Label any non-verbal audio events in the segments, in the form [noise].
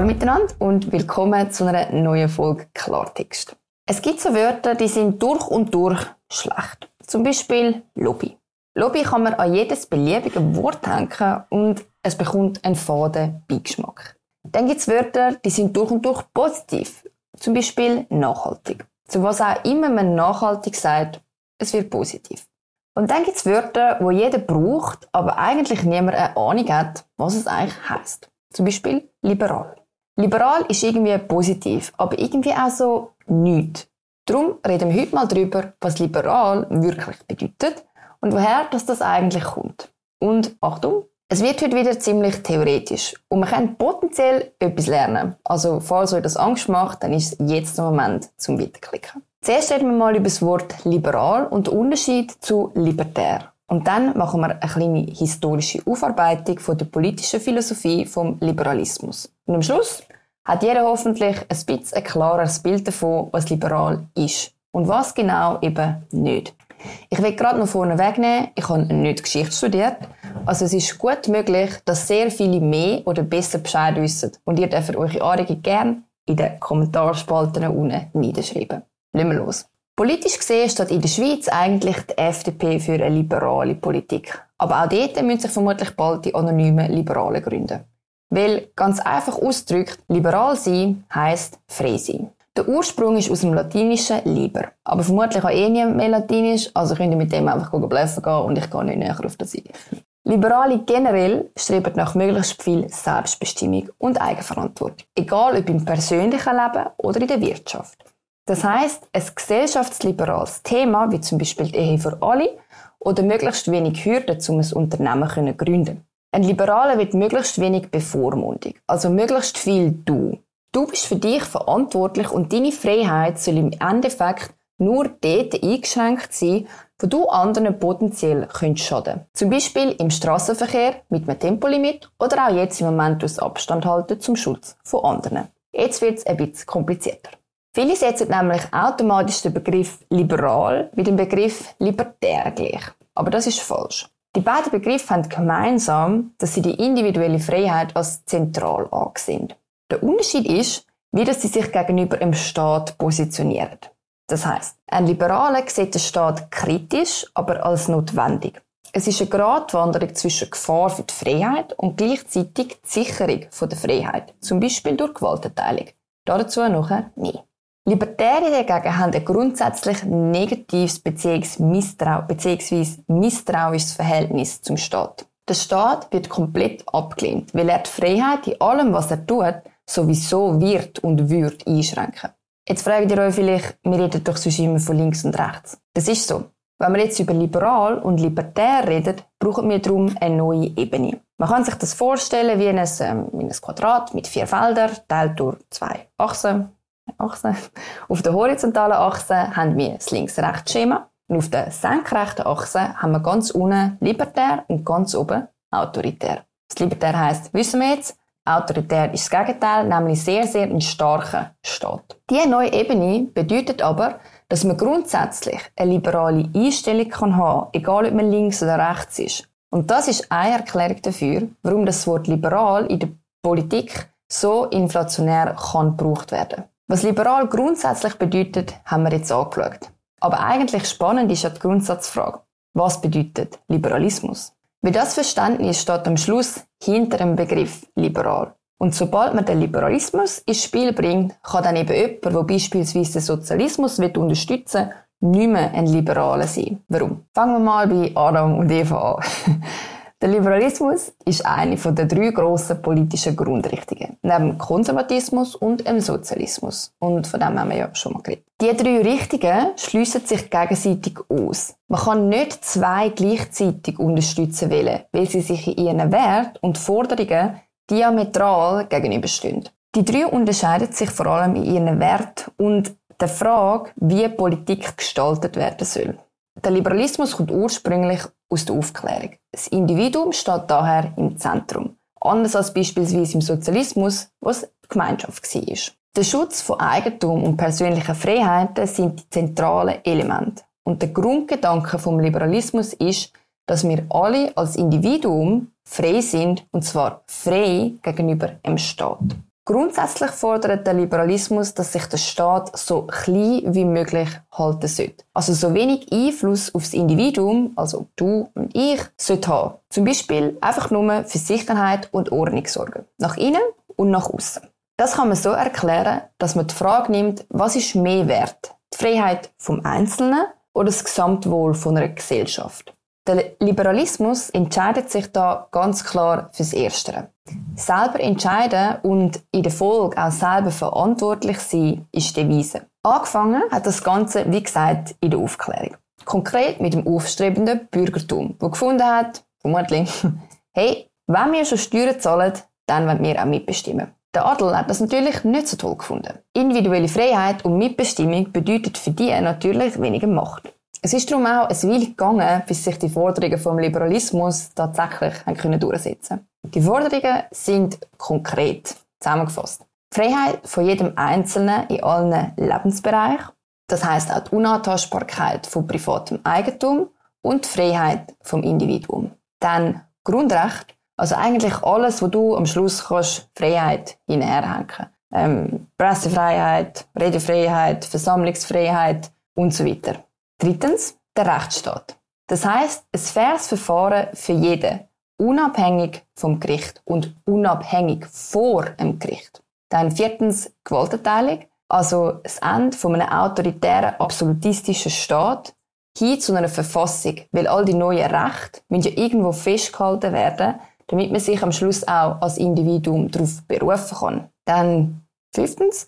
Hallo miteinander und willkommen zu einer neuen Folge Klartext. Es gibt so Wörter, die sind durch und durch schlecht. Zum Beispiel Lobby. Lobby kann man an jedes beliebige Wort hängen und es bekommt einen faden Beigeschmack. Dann gibt es Wörter, die sind durch und durch positiv. Zum Beispiel nachhaltig. Zu was auch immer man nachhaltig sagt, es wird positiv. Und dann gibt es Wörter, wo jeder braucht, aber eigentlich niemand eine Ahnung hat, was es eigentlich heißt. Zum Beispiel liberal. Liberal ist irgendwie positiv, aber irgendwie auch so nichts. Darum reden wir heute mal darüber, was liberal wirklich bedeutet und woher das, das eigentlich kommt. Und Achtung, es wird heute wieder ziemlich theoretisch und man kann potenziell etwas lernen. Also falls euch das Angst macht, dann ist jetzt der Moment zum Weiterklicken. Zuerst reden wir mal über das Wort liberal und den Unterschied zu libertär. Und dann machen wir eine kleine historische Aufarbeitung von der politischen Philosophie vom Liberalismus. Und am Schluss hat jeder hoffentlich ein bisschen ein klareres Bild davon, was liberal ist und was genau eben nicht. Ich will gerade noch vorne wegnehmen, ich habe nicht Geschichte studiert, also es ist gut möglich, dass sehr viele mehr oder besser Bescheid wissen und ihr dürft eure Anregungen gerne in den Kommentarspalten unten niederschreiben. Nehmen wir los. Politisch gesehen steht in der Schweiz eigentlich die FDP für eine liberale Politik. Aber auch dort müssen sich vermutlich bald die anonymen Liberalen gründen. Weil, ganz einfach ausgedrückt, liberal sein heisst frei sein. Der Ursprung ist aus dem Latinischen lieber. Aber vermutlich auch eh niemand mehr Latinisch, also könnt ihr mit dem einfach bluffen gehen und ich gehe nicht näher auf das ein. Liberale generell streben nach möglichst viel Selbstbestimmung und Eigenverantwortung. Egal ob im persönlichen Leben oder in der Wirtschaft. Das heißt, ein gesellschaftsliberales Thema, wie zum Beispiel die Ehe für alle oder möglichst wenig Hürden, um ein Unternehmen zu gründen. Ein Liberaler wird möglichst wenig Bevormundung, also möglichst viel du. Du bist für dich verantwortlich und deine Freiheit soll im Endeffekt nur dort eingeschränkt sein, wo du anderen potenziell könntest schaden. Zum Beispiel im Straßenverkehr mit einem Tempolimit oder auch jetzt im Moment durch Abstand halten zum Schutz von anderen. Jetzt wird es ein bisschen komplizierter. Viele setzen nämlich automatisch den Begriff liberal mit dem Begriff libertär gleich. Aber das ist falsch. Die beiden Begriffe haben gemeinsam, dass sie die individuelle Freiheit als zentral angesehen. Der Unterschied ist, wie dass sie sich gegenüber dem Staat positionieren. Das heißt, ein Liberaler sieht den Staat kritisch, aber als notwendig. Es ist eine Gratwanderung zwischen Gefahr für die Freiheit und gleichzeitig die Sicherung der Freiheit, zum Beispiel durch Gewaltenteilung. Dazu nachher nie. Libertäre dagegen haben ein grundsätzlich negatives bzw. misstrauisches Verhältnis zum Staat. Der Staat wird komplett abgelehnt, weil er die Freiheit in allem, was er tut, sowieso wird und wird einschränken. Jetzt fragt ihr euch vielleicht, wir reden doch sonst immer von links und rechts. Das ist so. Wenn wir jetzt über liberal und libertär reden, brauchen wir darum eine neue Ebene. Man kann sich das vorstellen wie ein, ähm, wie ein Quadrat mit vier Feldern, teilt durch zwei Achsen, Achse. Auf der horizontalen Achse haben wir das Links-Rechts-Schema. Und auf der senkrechten Achse haben wir ganz unten libertär und ganz oben autoritär. Das libertär heisst, wissen wir jetzt, autoritär ist das Gegenteil, nämlich sehr, sehr ein starker Staat. Diese neue Ebene bedeutet aber, dass man grundsätzlich eine liberale Einstellung kann haben, egal ob man links oder rechts ist. Und das ist eine Erklärung dafür, warum das Wort liberal in der Politik so inflationär kann gebraucht werden. Was liberal grundsätzlich bedeutet, haben wir jetzt angeschaut. Aber eigentlich spannend ist ja die Grundsatzfrage. Was bedeutet Liberalismus? Wie das Verständnis steht am Schluss hinter dem Begriff liberal. Und sobald man den Liberalismus ins Spiel bringt, kann dann eben jemand, der beispielsweise den Sozialismus unterstützen will, nicht mehr ein Liberaler sein. Warum? Fangen wir mal bei Adam und Eva an. [laughs] Der Liberalismus ist eine den drei grossen politischen Grundrichtungen, neben Konservatismus und dem Sozialismus. Und von dem haben wir ja schon mal geredet. Die drei Richtungen schliessen sich gegenseitig aus. Man kann nicht zwei gleichzeitig unterstützen wollen, weil sie sich in ihren Wert und Forderungen diametral gegenüberstehen. Die drei unterscheiden sich vor allem in ihren Wert und der Frage, wie Politik gestaltet werden soll. Der Liberalismus kommt ursprünglich aus der Aufklärung. Das Individuum steht daher im Zentrum. Anders als beispielsweise im Sozialismus, was die Gemeinschaft war. Der Schutz von Eigentum und persönlicher Freiheiten sind die zentralen Elemente. Und der Grundgedanke vom Liberalismus ist, dass wir alle als Individuum frei sind, und zwar frei gegenüber dem Staat. Grundsätzlich fordert der Liberalismus, dass sich der Staat so klein wie möglich halten sollte. Also so wenig Einfluss aufs Individuum, also du und ich, sollte haben. Zum Beispiel einfach nur für Sicherheit und Ordnung sorgen. Nach innen und nach außen. Das kann man so erklären, dass man die Frage nimmt, was ist mehr wert? Die Freiheit vom Einzelnen oder das Gesamtwohl von einer Gesellschaft? Der Liberalismus entscheidet sich da ganz klar fürs Erstere. Selber entscheiden und in der Folge auch selber verantwortlich sein, ist die Devise. Angefangen hat das Ganze, wie gesagt, in der Aufklärung. Konkret mit dem aufstrebenden Bürgertum, wo gefunden hat, vermutlich, [laughs] hey, wenn wir schon Steuern zahlen, dann wollen wir auch mitbestimmen. Der Adel hat das natürlich nicht so toll gefunden. Individuelle Freiheit und Mitbestimmung bedeutet für die natürlich weniger Macht. Es ist darum auch ein Weile gegangen, bis sich die Forderungen vom Liberalismus tatsächlich durchsetzen Die Forderungen sind konkret zusammengefasst. Freiheit von jedem Einzelnen in allen Lebensbereichen, das heißt auch die Unantastbarkeit von privatem Eigentum und die Freiheit vom Individuum. Dann Grundrecht, also eigentlich alles, wo du am Schluss kannst Freiheit hinherhängen. Ähm, Pressefreiheit, Redefreiheit, Versammlungsfreiheit und so weiter. Drittens, der Rechtsstaat. Das heißt, ein faires Verfahren für jeden, unabhängig vom Gericht und unabhängig vor dem Gericht. Dann viertens, Gewaltenteilung, also das Ende von einem autoritären, absolutistischen Staat hin zu einer Verfassung, weil all die neuen Rechte müssen ja irgendwo festgehalten werden, damit man sich am Schluss auch als Individuum darauf berufen kann. Dann fünftens,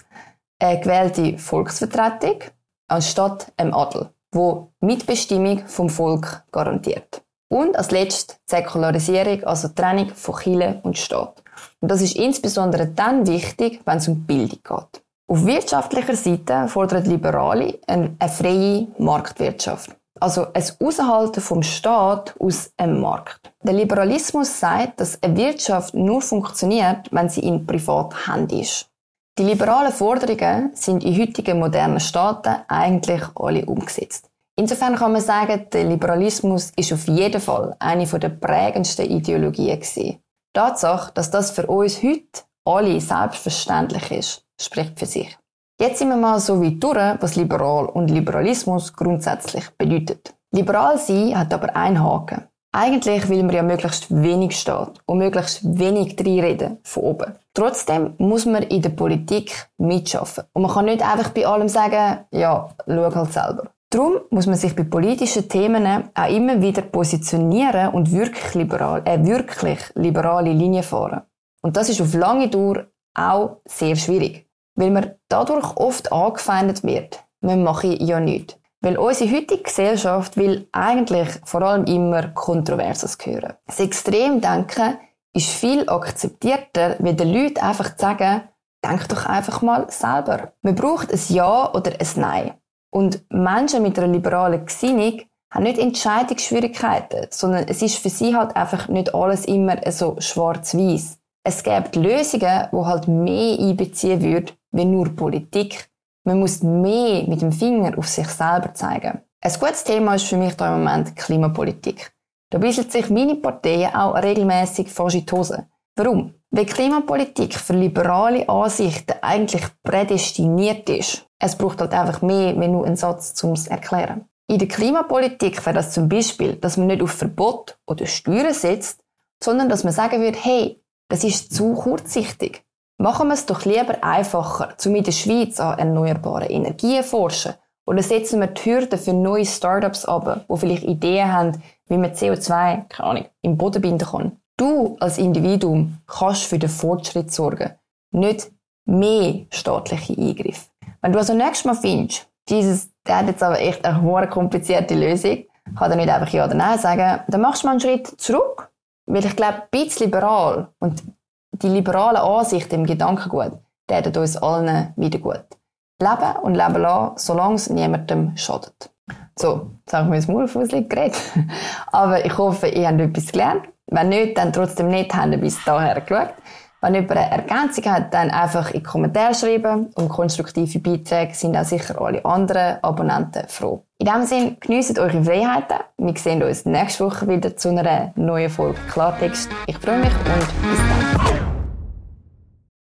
eine gewählte Volksvertretung anstatt einem Adel wo Mitbestimmung vom Volk garantiert. Und als letztes Säkularisierung, also Trennung von Kirche und Staat. Und das ist insbesondere dann wichtig, wenn es um Bildung geht. Auf wirtschaftlicher Seite fordern Liberale eine, eine freie Marktwirtschaft. Also ein Aushalten vom Staat aus einem Markt. Der Liberalismus sagt, dass eine Wirtschaft nur funktioniert, wenn sie in Privathand ist. Die liberalen Forderungen sind in heutigen modernen Staaten eigentlich alle umgesetzt. Insofern kann man sagen, der Liberalismus ist auf jeden Fall eine der prägendsten Ideologien. Die Tatsache, dass das für uns heute alle selbstverständlich ist, spricht für sich. Jetzt sind wir mal so weit durch, was liberal und Liberalismus grundsätzlich bedeutet. Liberal sein hat aber einen Haken. Eigentlich will man ja möglichst wenig Staat und möglichst wenig reinreden von oben. Trotzdem muss man in der Politik mitschaffen. Und man kann nicht einfach bei allem sagen, ja, schau halt selber. Darum muss man sich bei politischen Themen auch immer wieder positionieren und wirklich, liberal, äh, wirklich liberale Linien fahren. Und das ist auf lange Dauer auch sehr schwierig, weil man dadurch oft angefeindet wird. Man mache ja nichts. Weil unsere heutige Gesellschaft will eigentlich vor allem immer Kontroverses hören. Das Extremdenken ist viel akzeptierter, wenn die Leute einfach sagen, denk doch einfach mal selber. Man braucht ein Ja oder ein Nein. Und Menschen mit einer liberalen Gesinnung haben nicht Entscheidungsschwierigkeiten, sondern es ist für sie halt einfach nicht alles immer so schwarz-weiß. Es gibt Lösungen, wo halt mehr einbeziehen würden, wie nur Politik. Man muss mehr mit dem Finger auf sich selber zeigen. Ein gutes Thema ist für mich da im Moment Klimapolitik. Da bisselt sich meine Partei auch regelmäßig fast die Hose. Warum? Weil Klimapolitik für liberale Ansichten eigentlich prädestiniert ist. Es braucht halt einfach mehr, wenn nur einen Satz zum erklären. In der Klimapolitik wäre das zum Beispiel, dass man nicht auf Verbot oder Steuern setzt, sondern dass man sagen würde, hey, das ist zu kurzsichtig. Machen wir es doch lieber einfacher, um in der Schweiz an erneuerbaren Energien forschen. Oder setzen wir die Hürden für neue Startups ab, die vielleicht Ideen haben, wie man CO2, keine Ahnung, im Boden binden kann. Du als Individuum kannst für den Fortschritt sorgen, nicht mehr staatliche Eingriffe. Wenn du also nächstes Mal findest, dieses, der hat jetzt aber echt eine hohe komplizierte Lösung, kann er nicht einfach Ja oder Nein sagen, dann machst du mal einen Schritt zurück. Weil ich glaube, ein bisschen liberal und die liberale Ansicht im Gedankengut täten uns allen wieder gut. Leben und leben lassen, solange es niemandem schadet. So, jetzt habe ich mir das Maulfussli geredet. [laughs] Aber ich hoffe, ihr habt etwas gelernt. Wenn nicht, dann trotzdem nicht, habt ihr bis daher geschaut. Wenn jemand eine Ergänzung hat, dann einfach in die Kommentare schreiben. Und konstruktive Beiträge sind auch sicher alle anderen Abonnenten froh. In diesem Sinne, geniessen eure Freiheiten. Wir sehen uns nächste Woche wieder zu einer neuen Folge Klartext. Ich freue mich und bis dann.